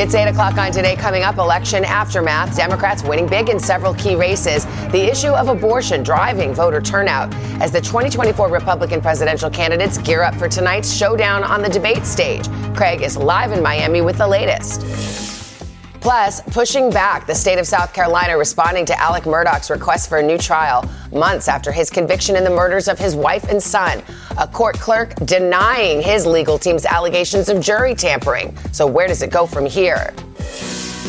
It's 8 o'clock on today. Coming up, election aftermath. Democrats winning big in several key races. The issue of abortion driving voter turnout as the 2024 Republican presidential candidates gear up for tonight's showdown on the debate stage. Craig is live in Miami with the latest. Plus, pushing back the state of South Carolina responding to Alex Murdaugh's request for a new trial months after his conviction in the murders of his wife and son. A court clerk denying his legal team's allegations of jury tampering. So, where does it go from here?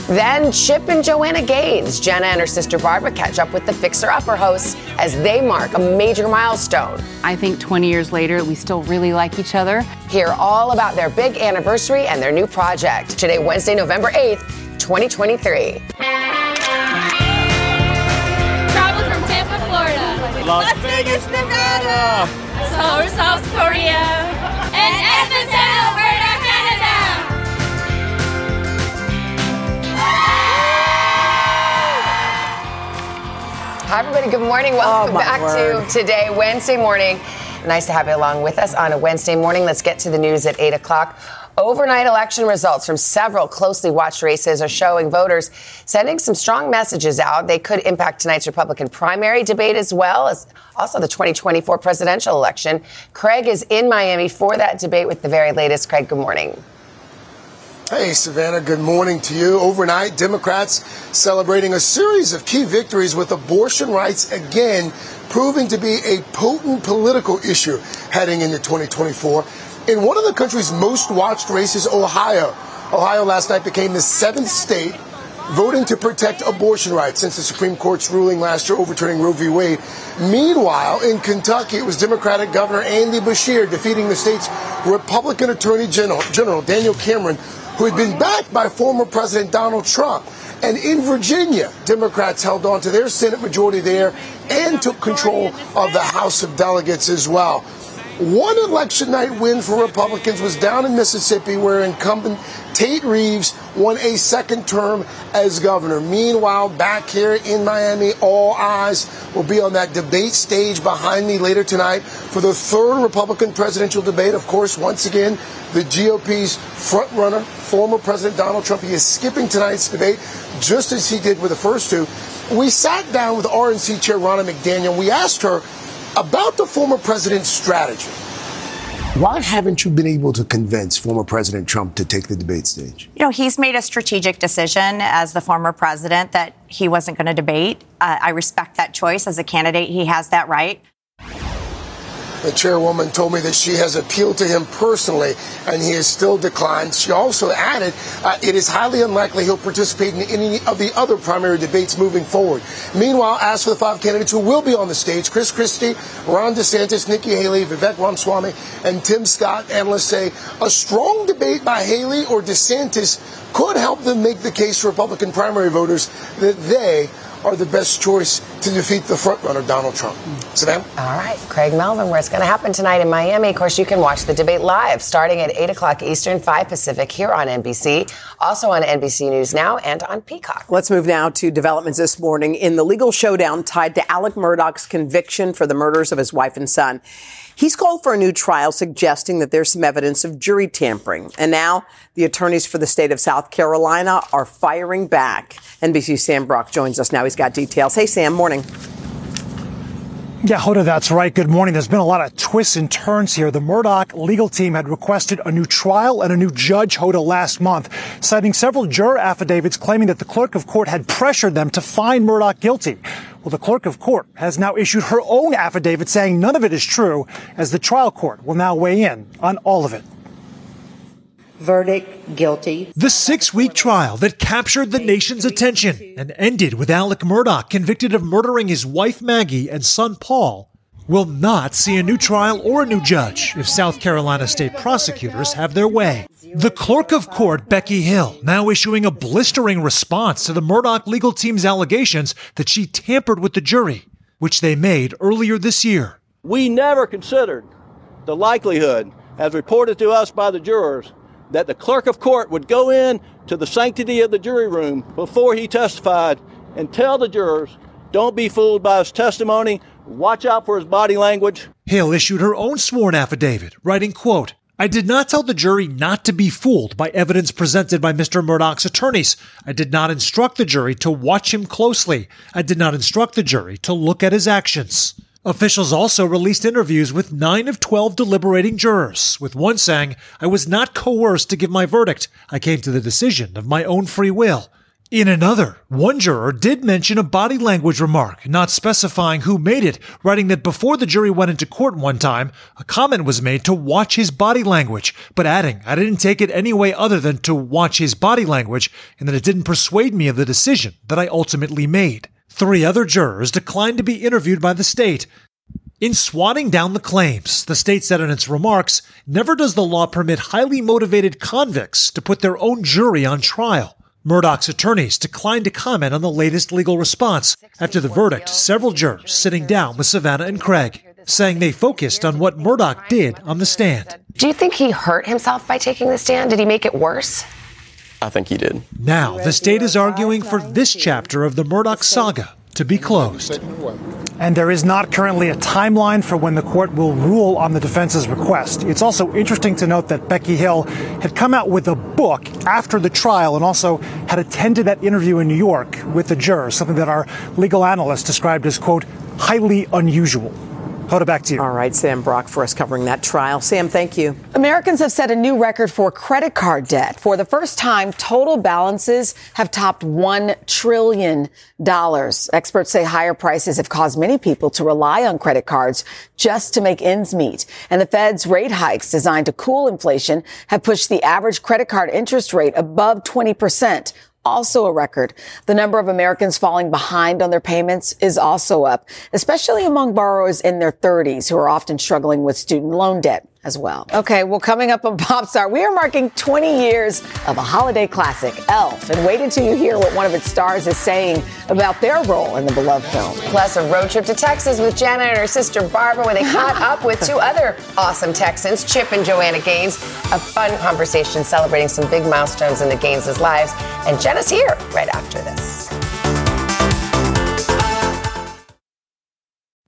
Then Chip and Joanna Gaines, Jenna and her sister Barbara catch up with the Fixer Upper hosts as they mark a major milestone. I think 20 years later, we still really like each other. Hear all about their big anniversary and their new project. Today, Wednesday, November 8th. 2023. Travel from Tampa, Florida. Las, Las Vegas, Nevada. Seoul, South Korea. And Edmonton, Alberta, Canada. Hi, everybody. Good morning. Oh, Welcome oh, back word. to today, Wednesday morning. Nice to have you along with us on a Wednesday morning. Let's get to the news at 8 o'clock. Overnight election results from several closely watched races are showing voters sending some strong messages out. They could impact tonight's Republican primary debate as well as also the 2024 presidential election. Craig is in Miami for that debate with the very latest. Craig, good morning. Hey, Savannah, good morning to you. Overnight, Democrats celebrating a series of key victories with abortion rights again proving to be a potent political issue heading into 2024 in one of the country's most watched races, Ohio. Ohio last night became the seventh state voting to protect abortion rights since the Supreme Court's ruling last year overturning Roe v. Wade. Meanwhile, in Kentucky, it was Democratic Governor Andy Beshear defeating the state's Republican Attorney General, General Daniel Cameron, who had been backed by former President Donald Trump. And in Virginia, Democrats held on to their Senate majority there and took control of the House of Delegates as well. One election night win for Republicans was down in Mississippi, where incumbent Tate Reeves won a second term as governor. Meanwhile, back here in Miami, all eyes will be on that debate stage behind me later tonight for the third Republican presidential debate. Of course, once again, the GOP's frontrunner, former President Donald Trump, he is skipping tonight's debate, just as he did with the first two. We sat down with RNC Chair Ronna McDaniel. We asked her about the former president's strategy. Why haven't you been able to convince former President Trump to take the debate stage? You know, he's made a strategic decision as the former president that he wasn't going to debate. Uh, I respect that choice. As a candidate, he has that right. The chairwoman told me that she has appealed to him personally, and he has still declined. She also added uh, it is highly unlikely he'll participate in any of the other primary debates moving forward. Meanwhile, as for the five candidates who will be on the stage, Chris Christie, Ron DeSantis, Nikki Haley, Vivek Ramaswamy, and Tim Scott, analysts say a strong debate by Haley or DeSantis could help them make the case to Republican primary voters that they are the best choice to defeat the frontrunner, Donald Trump. Savannah? All right, Craig Melvin, where it's going to happen tonight in Miami. Of course, you can watch the debate live starting at 8 o'clock Eastern, 5 Pacific here on NBC, also on NBC News Now and on Peacock. Let's move now to developments this morning in the legal showdown tied to Alex Murdaugh's conviction for the murders of his wife and son. He's called for a new trial, suggesting that there's some evidence of jury tampering. And now the attorneys for the state of South Carolina are firing back. NBC's Sam Brock joins us now. He's got details. Hey, Sam, morning. Yeah, Hoda, that's right. Good morning. There's been a lot of twists and turns here. The Murdaugh legal team had requested a new trial and a new judge, Hoda, last month, citing several juror affidavits claiming that the clerk of court had pressured them to find Murdaugh guilty. Well, the clerk of court has now issued her own affidavit saying none of it is true, as the trial court will now weigh in on all of it. Verdict guilty. The six week trial that captured the nation's attention and ended with Alex Murdaugh convicted of murdering his wife Maggie and son Paul will not see a new trial or a new judge if South Carolina state prosecutors have their way. The clerk of court, Becky Hill, now issuing a blistering response to the Murdaugh legal team's allegations that she tampered with the jury, which they made earlier this year. We never considered the likelihood, as reported to us by the jurors, that the clerk of court would go in to the sanctity of the jury room before he testified and tell the jurors, don't be fooled by his testimony, watch out for his body language. Hill issued her own sworn affidavit, writing, quote, I did not tell the jury not to be fooled by evidence presented by Mr. Murdaugh's attorneys. I did not instruct the jury to watch him closely. I did not instruct the jury to look at his actions. Officials also released interviews with 9 of 12 deliberating jurors, with one saying, I was not coerced to give my verdict. I came to the decision of my own free will. In another, one juror did mention a body language remark, not specifying who made it, writing that before the jury went into court one time, a comment was made to watch his body language, but adding, I didn't take it any way other than to watch his body language, and that it didn't persuade me of the decision that I ultimately made. Three other jurors declined to be interviewed by the state. In swatting down the claims, the state said in its remarks, never does the law permit highly motivated convicts to put their own jury on trial. Murdaugh's attorneys declined to comment on the latest legal response after the verdict, several jurors sitting down with Savannah and Craig, saying they focused on what Murdaugh did on the stand. Do you think he hurt himself by taking the stand? Did he make it worse? I think he did. Now, the state is arguing for this chapter of the Murdaugh saga to be closed. And there is not currently a timeline for when the court will rule on the defense's request. It's also interesting to note that Becky Hill had come out with a book after the trial and also had attended that interview in New York with the jurors, something that our legal analyst described as, quote, highly unusual. Hoda, back to you. All right, Sam Brock for us covering that trial. Sam, thank you. Americans have set a new record for credit card debt. For the first time, total balances have topped $1 trillion. Experts say higher prices have caused many people to rely on credit cards just to make ends meet. And the Fed's rate hikes designed to cool inflation have pushed the average credit card interest rate above 20 percent also a record. The number of Americans falling behind on their payments is also up, especially among borrowers in their 30s who are often struggling with student loan debt as well. Okay, well, coming up on Popstar, we are marking 20 years of a holiday classic, Elf, and wait until you hear what one of its stars is saying about their role in the beloved film. Plus, a road trip to Texas with Jenna and her sister Barbara, where they caught up with two other awesome Texans, Chip and Joanna Gaines. A fun conversation celebrating some big milestones in the Gaines' lives. And Jenna's here right after this.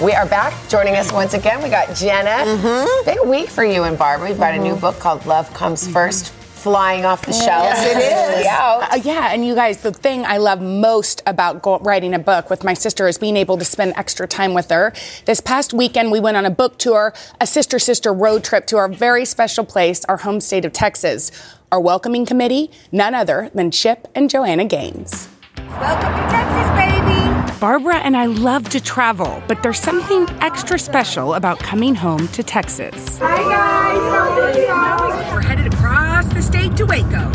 We are back. Joining us once again, we got Jenna. Mm-hmm. Big week for you and Barbara. We've got mm-hmm. a new book called Love Comes mm-hmm. First flying off the shelves. Yes, it is. Uh, yeah, and you guys, the thing I love most about go- writing a book with my sister is being able to spend extra time with her. This past weekend, we went on a book tour, a sister sister road trip to our very special place, our home state of Texas. Our welcoming committee, none other than Chip and Joanna Gaines. Welcome to Texas, baby. Barbara and I love to travel, but there's something extra special about coming home to Texas. Hi, guys. We're headed across the state to Waco.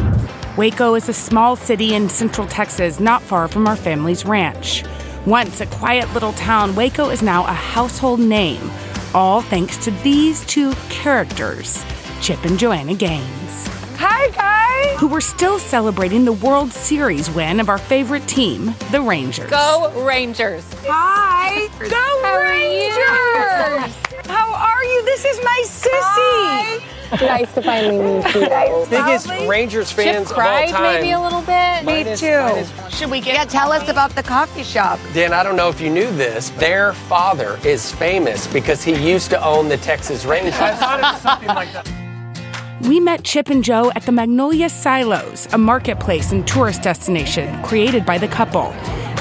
Waco is a small city in central Texas, not far from our family's ranch. Once a quiet little town, Waco is now a household name, all thanks to these two characters, Chip and Joanna Gaines. Hi, guys. Who were still celebrating the World Series win of our favorite team, the Rangers. Go Rangers. Hi. Go How Rangers. How are you? This is my sissy. Hi. Nice to finally meet you guys. Biggest Rangers fans Chip cried of all time. maybe a little bit. Me too. minus- Should we get? Yeah, tell us about the coffee shop. Dan, I don't know if you knew this. Their father is famous because he used to own the Texas Rangers. I thought it was something like that. We met Chip and Joe at the Magnolia Silos, a marketplace and tourist destination created by the couple.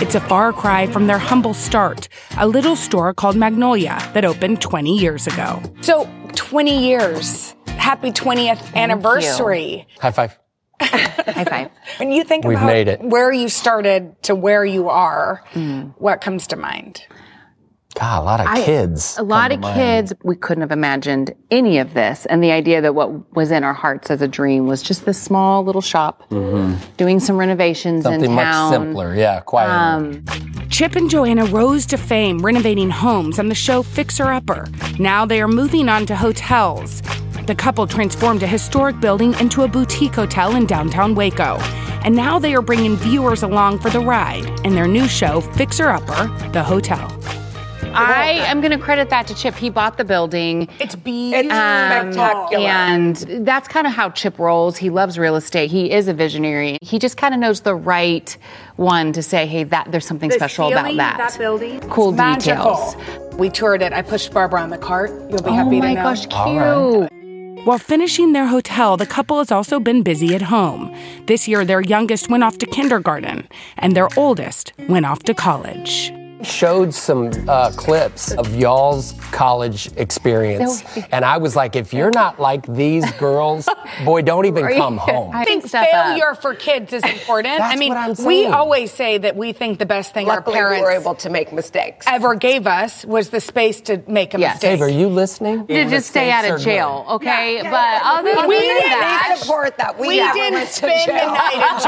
It's a far cry from their humble start, a little store called Magnolia that opened 20 years ago. So, 20 years. Happy 20th anniversary. High five. High five. When you think We've about made it. where you started to where you are, mm. what comes to mind? God, a lot of I- kids. A lot of to mind. kids, we couldn't have imagined any of this. And the idea that what was in our hearts as a dream was just this small little shop doing some renovations and Something in much simpler. Yeah, quieter. Um, Chip and Joanna rose to fame renovating homes on the show Fixer Upper. Now they are moving on to hotels. The couple transformed a historic building into a boutique hotel in downtown Waco. And now they are bringing viewers along for the ride in their new show Fixer Upper, the hotel. I am going to credit that to Chip. He bought the building. It's beautiful. spectacular. And that's kind of how Chip rolls. He loves real estate. He is a visionary. He just kind of knows the right one to say, hey, that there's something The special about that. that building, Cool it's magical. details. We toured it. I pushed Barbara on the cart. You'll be Oh happy to know. Oh my gosh, cute. While finishing their hotel, the couple has also been busy at home. This year, their youngest went off to kindergarten, and their oldest went off to college. Showed some uh, clips of y'all's college experience, So- and I was like, if you're not like these girls, boy, don't even come home. I think stuff up. failure for kids is important. That's I mean, what I'm we always say that we think the best thing Luckily, our we parents were able to make mistakes. ever gave us was the space to make a Yes. mistake. Dave, are you listening? To just stay out of jail, okay? But other than We that, didn't support that. We, We, didn't spend the night in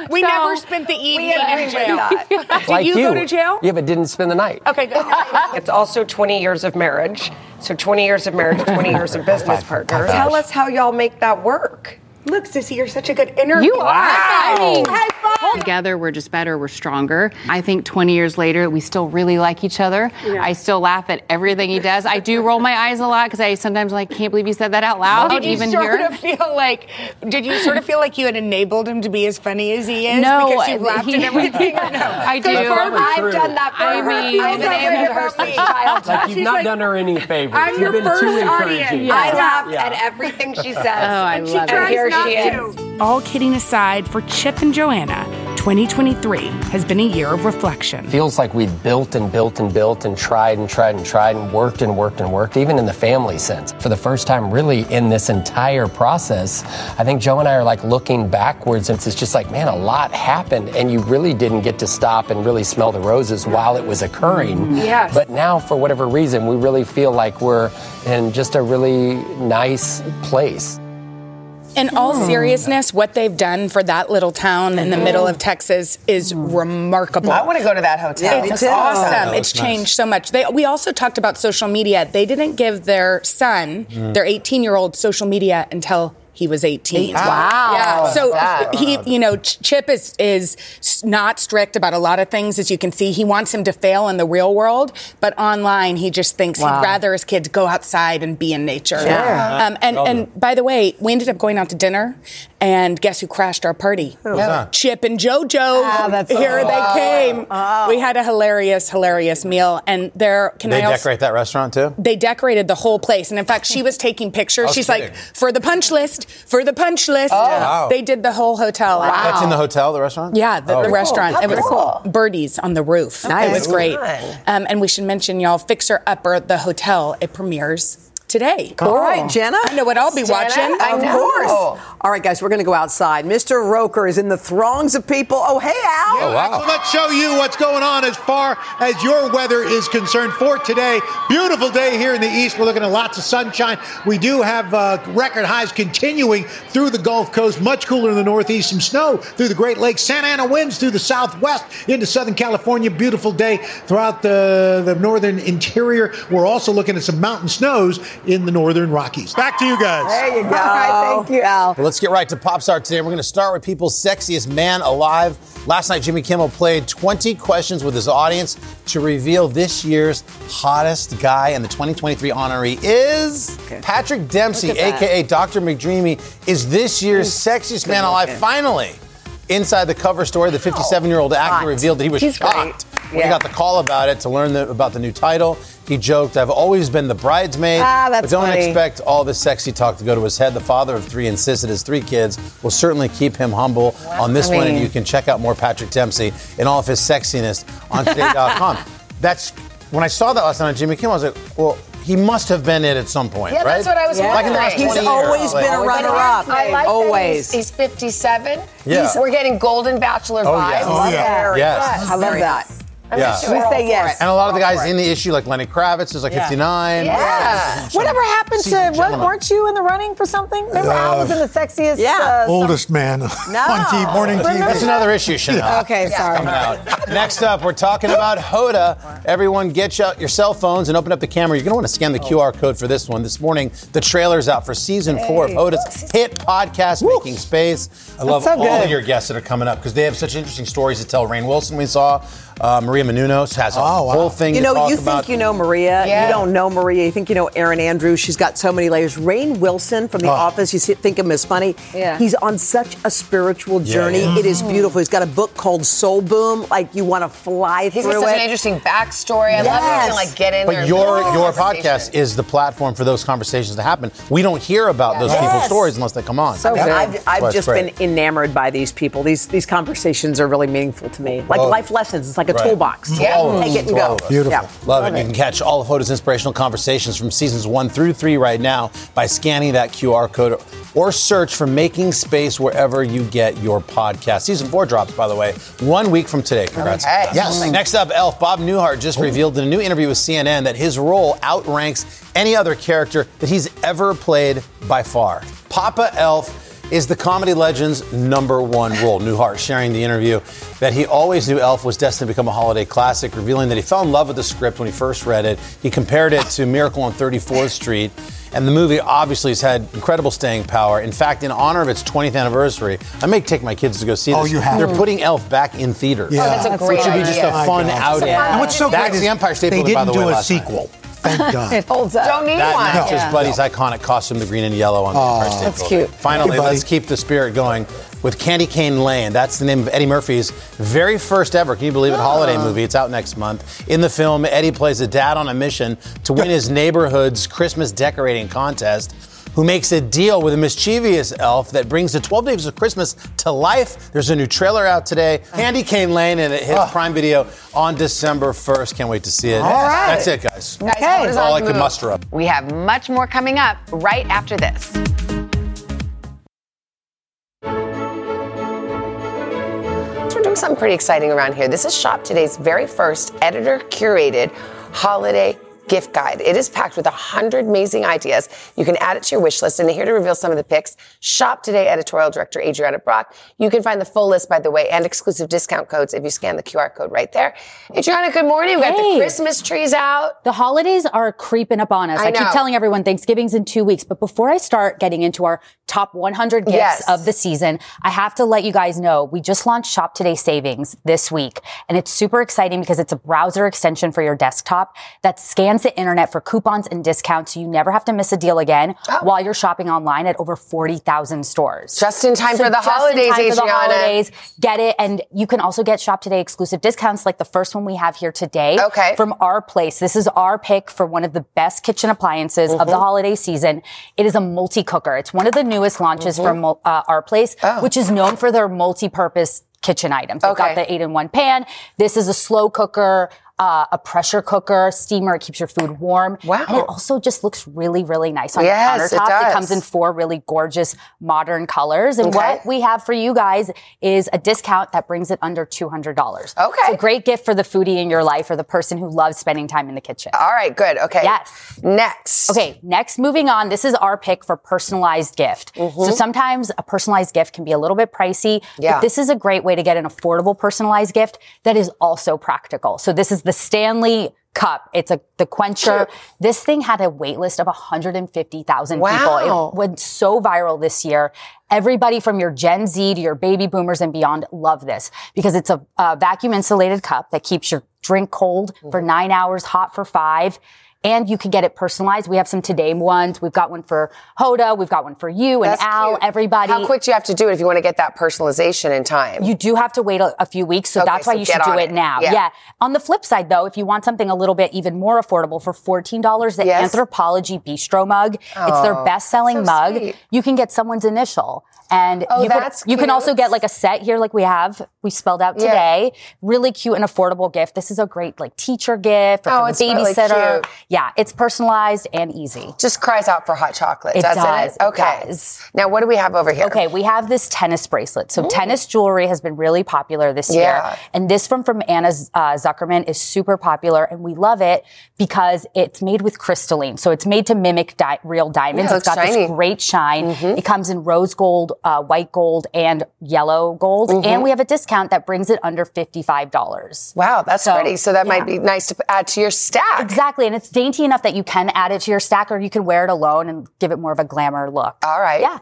jail. We So- never spent the evening in jail. Did like you, go to jail? Yeah, but didn't spend the night. Okay, good. It's also 20 years of marriage. So 20 years of marriage, 20 years of business partners. Tell us how y'all make that work. Look, Sissy, you're such a good interviewer. You are. I mean, High five. Together we're just better, we're stronger. I think 20 years later, we still really like each other. I still laugh at everything he does. I do roll my eyes a lot because I sometimes like can't believe you said that out loud, Did you even sort here. of feel like? Did you sort of feel like you had enabled him to be as funny as he is? No, because you've laughed he- at everything. No, I do. 'Cause Barbara- I've done that for I her. mean, I've been I've able her since childhood. Like you've She's not like, done her any favors. I'm you've your been first too audience. encouraging. Yeah. I laugh Yeah. at everything she says. Oh, I and love it. And here not she to. Is. All kidding aside, for Chip and Joanna, 2023 has been a year of reflection. Feels like we built and built and built and tried and tried and tried and worked and worked and worked, even in the family sense. For the first time, really, in this entire process, I think Joe and I are like looking backwards and it's just like, man, a lot happened and you really didn't get to stop and really smell the roses while it was occurring. Mm, yes. But now, for whatever reason, we really feel like we're in just a really nice place. In all seriousness, what they've done for that little town in the middle of Texas is mm. remarkable. I want to go to that hotel. It's Me too. awesome. It's changed so much. They, we also talked about social media. They didn't give their son, their 18 year old, social media until he was 18. Wow. Yeah. So That. he, you know, Chip is is not strict about a lot of things, as you can see. He wants him to fail in the real world, but online he just thinks Wow. he'd rather his kids go outside and be in nature. Yeah. Um, and and by the way, we ended up going out to dinner, and guess who crashed our party? that? Chip and JoJo. Ah, that's Here so they came. Oh. We had a hilarious, hilarious meal, and there can They I also, decorate that restaurant too? they decorated the whole place. And in fact, she was taking pictures. She's kidding. like, for the punch list, for the punch list. Oh. Wow. They did the whole hotel. Wow. That's in the hotel, the restaurant? Yeah, the, Oh. the restaurant. How it was cool. birdies on the roof. Nice. It was great. Fun. Um, and we should mention, y'all, Fixer Upper, the hotel, it premieres today. Oh. All right, Jenna. I know what I'll be Jenna, watching. I Of know. course. All right, guys, we're going to go outside. Mr. Roker is in the throngs of people. Oh, hey, Al. Oh, wow. So let's show you what's going on as far as your weather is concerned for today. Beautiful day here in the east. We're looking at lots of sunshine. We do have uh, record highs continuing through the Gulf Coast, much cooler in the northeast. Some snow through the Great Lakes. Santa Ana winds through the southwest into Southern California. Beautiful day throughout the, the northern interior. We're also looking at some mountain snows in the Northern Rockies. Back to you guys. There you go. All right, thank you, Al. Well, let's get right to Pop Star today. We're going to start with people's sexiest man alive. Last night, Jimmy Kimmel played 20 questions with his audience to reveal this year's hottest guy, and the 2023 honoree is Patrick Dempsey, Look that. aka Dr. McDreamy, is this year's sexiest man alive. looking. Finally, inside the cover story, the 57-year-old actor hot. revealed that he was He's shocked great. when he got the call about it to learn the, about the new title. He joked, "I've always been the bridesmaid, Ah, that's but don't funny. expect all the sexy talk to go to his head." The father of three insisted his three kids will certainly keep him humble on this I one, and you can check out more Patrick Dempsey and all of his sexiness on today.com. That's when I saw that last night on Jimmy Kimmel. I was like, "Well, he must have been it at some point, Yeah, right?" that's what I was Like in the last wondering. 20 He's years, always like- been a runner-up. I like Always. That he's, he's 57. Yeah. He's- we're getting Golden Bachelor Oh, vibes. yeah. Oh, yeah. Very Yes. I love that. Good. Yeah. sure We say yes. And a lot of the guys in the issue, like Lenny Kravitz, is like Yeah. 59. Yeah. Whatever happened to, Seasoned what, weren't you in the running for something? Remember, Al was in the sexiest. Yeah. uh, Oldest man on TV, morning TV. That's another issue, Sheinelle. Okay, sorry. Coming out. Next up, we're talking about Hoda. Everyone, get out your cell phones and open up the camera. You're going to want to scan the QR code for this one. This morning, the trailer's out for season four of Hoda's hit podcast, Making Space. I love so all good. of your guests that are coming up because they have such interesting stories to tell. Rainn Wilson, we saw. Uh, Maria Menounos has a Oh, wow. whole thing You to know, talk you about. think you know Maria. Yeah. You don't know Maria. You think you know Erin Andrews. She's got so many layers. Rainn Wilson from The Oh. Office. You see, think of him as funny. Yeah. He's on such a spiritual journey. yeah. It is beautiful. He's got a book called Soul Boom. Like you want to fly He's got through such it. an interesting backstory. I love when you Yes. can like get in there. But and your your podcast is the platform for those conversations to happen. We don't hear about those Yes. people's stories unless they come on. So Yeah. I've, I've why it's just great. been enamored by these people. These these conversations are really meaningful to me. Like Oh. life lessons. It's like a Right. toolbox. Yeah. all of us. Take it and go. all of us. Beautiful. Yeah. Love it. You can catch all of Hoda's inspirational conversations from seasons one through three right now by scanning that QR code or search for Making Space wherever you get your podcast. Season four drops, by the way, one week from today. Congrats. Okay. Yes. Next up, Elf Bob Newhart just oh. revealed in a new interview with CNN that his role outranks any other character that he's ever played by far. Papa Elf is the comedy legend's number one role. Newhart sharing the interview that he always knew Elf was destined to become a holiday classic, revealing that he fell in love with the script when he first read it. He compared it to Miracle on 34th Street. And the movie obviously has had incredible staying power. In fact, in honor of its 20th anniversary, I may take my kids to go see oh, this. Oh, you have They're to. putting Elf back in theaters. Yeah. Oh, that's a great Which would be just a fun My God. outing. And what's so That's great is the Empire State They Building, by didn't the way, do a sequel. night. Sequel. Thank God. It holds up. Don't need That one. matches Yeah. Buddy's iconic costume, the green and yellow on the Empire State That's Building. cute. Finally, you, let's keep the spirit going with Candy Cane Lane. That's the name of Eddie Murphy's very first ever, can you believe it, holiday ah. movie. It's out next month. In the film, Eddie plays a dad on a mission to win his neighborhood's Christmas decorating contest. Who makes a deal with a mischievous elf that brings the 12 days of Christmas to life? There's a new trailer out today. Candy Cane Lane, and it hits ah. Prime Video on December 1st. Can't wait to see it. All right. That's it, guys. Guys, Okay. That's all on I the could muster up. We have much more coming up right after this. We're doing something pretty exciting around here. This is Shop Today's very first editor curated holiday gift guide. It is packed with 100 amazing ideas. You can add it to your wish list. And here to reveal some of the picks, Shop Today editorial director Adrianna Brach. You can find the full list, by the way, and exclusive discount codes if you scan the QR code right there. Adrianna, good morning. We've got the Hey. Christmas trees out. The holidays are creeping up on us. I I, keep telling everyone Thanksgiving's in two weeks, but before I start getting into our top 100 gifts Yes. of the season, I have to let you guys know we just launched Shop Today Savings this week, and it's super exciting because it's a browser extension for your desktop that scans the internet for coupons and discounts, so you never have to miss a deal again while you're shopping online at over 40,000 stores. Oh. Just in time So for the just in holidays, for the holidays. Get it, and you can also get Shop Today exclusive discounts like the first one we have here today. Okay. From our place. This is our pick for one of the best kitchen appliances of the Mm-hmm. holiday season. It is a multi cooker. It's one of the newest launches Mm-hmm. from uh, our place, which is known for their multi-purpose kitchen items. They've Oh. Okay. got the eight in one pan. This is a slow cooker. Uh, a pressure cooker, steamer, it keeps your food warm. Wow. And it also just looks really, really nice on Yes, the it countertop. does. comes in four really gorgeous modern colors. And Okay. what we have for you guys is a discount that brings it under $200. Okay. It's a great gift for the foodie in your life or the person who loves spending time in the kitchen. All right, good. Okay. Yes. Next. Okay, next, moving on. This is our pick for personalized gift. So sometimes a personalized gift can be a little bit pricey, Yeah. but this is a great way to get an affordable personalized gift that is also practical. So this is the Stanley cup. It's a the quencher. This thing had a wait list of 150,000 Wow. people. It went so viral this year. Everybody from your Gen Z to your baby boomers and beyond love this because it's a, a vacuum insulated cup that keeps your drink cold Mm-hmm. for nine hours, hot for five. And you can get it personalized. We have some today ones. We've got one for Hoda. We've got one for you and That's Al, cute. everybody. How quick do you have to do it if you want to get that personalization in time? You do have to wait a, a few weeks, so Okay, that's why so you should do it, it. now. Yeah. Yeah. On the flip side, though, if you want something a little bit even more affordable for fourteen dollars, the Yes. Anthropologie Bistro mug. it's their Oh, best-selling so mug. sweet. You can get someone's initial, and Oh, you, could- that's you can also get like a set here, like we have. We spelled out Yeah. today. Really cute and affordable gift. This is a great like teacher gift or Oh, it's really babysitter. cute. Yeah, it's personalized and easy. Just cries out for hot chocolate, It doesn't does, it? it Okay. does. Now, what do we have over here? Okay, we have this tennis bracelet. So tennis jewelry has been really popular this Yeah. year. And this from from Anna uh, Zuckerman is super popular and we love it because it's made with crystalline. So it's made to mimic di- real diamonds. Yeah, it it's got shiny. this great shine. Mhm. It comes in rose gold, uh, white gold, and yellow gold. Mhm. And we have a discount that brings it under $55. Wow, that's So, pretty. So that might be nice to add to your stack. Exactly. And it's dainty enough that you can add it to your stack or you can wear it alone and give it more of a glamour look. All right. Yeah.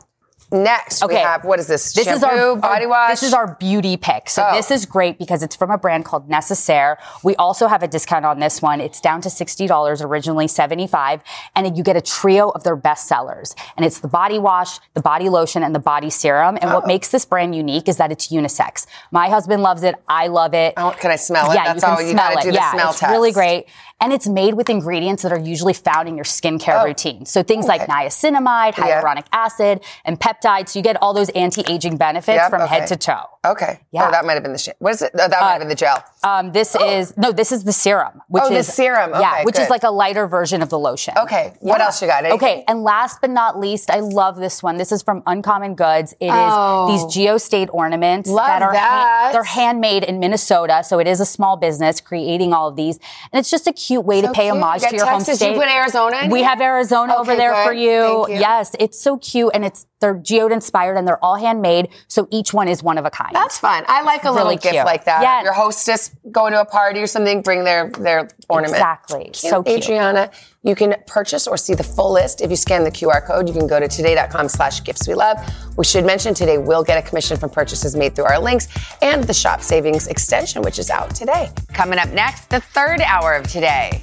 Next, we have what is this? This is our body our- wash. This is our beauty pick. So Oh. this is great because it's from a brand called Necessaire. We also have a discount on this one. It's down to sixty dollars, originally seventy five, and you get a trio of their best sellers. And it's the body wash, the body lotion, and the body serum. And what Oh. makes this brand unique is that it's unisex. My husband loves it. I love it. Oh, can I smell it? Yeah, That's you can all. You smell it. yeah, it's really great. And it's made with ingredients that are usually found in your skincare Oh. routine. So things like niacinamide, Yeah. hyaluronic acid, and peptides. So you get all those anti-aging benefits Yep, from okay. head to toe. Okay. Yeah. Oh, that might have been the shit. What is it? Oh, that might have been the gel. Um, this is no, this is the serum, which Oh, the is serum. yeah, Okay, which is like a lighter version of the lotion. Okay. What else you got? Anything? Okay, and last but not least, I love this one. This is from Uncommon Goods. It is Oh. these geostate ornaments Love that are that. they're handmade in Minnesota, so it is a small business creating all of these, and it's just a cute way So to pay cute. homage You to your home Texas. state. You put Arizona in We here? have Arizona over there good. for you. You. Yes, it's so cute, and it's they're geode inspired, and they're all handmade, so each one is one of a kind. That's fun. I like a It's little gift cute. like that. Yeah. Your hostess going to a party or something, bring their their ornament. Exactly. So cute. Adrianna, you can purchase or see the full list if you scan the QR code. You can go to today.com slash gifts we love. We should mention today we'll get a commission from purchases made through our links and the shop savings extension, which is out today. Coming up next, the third hour of today.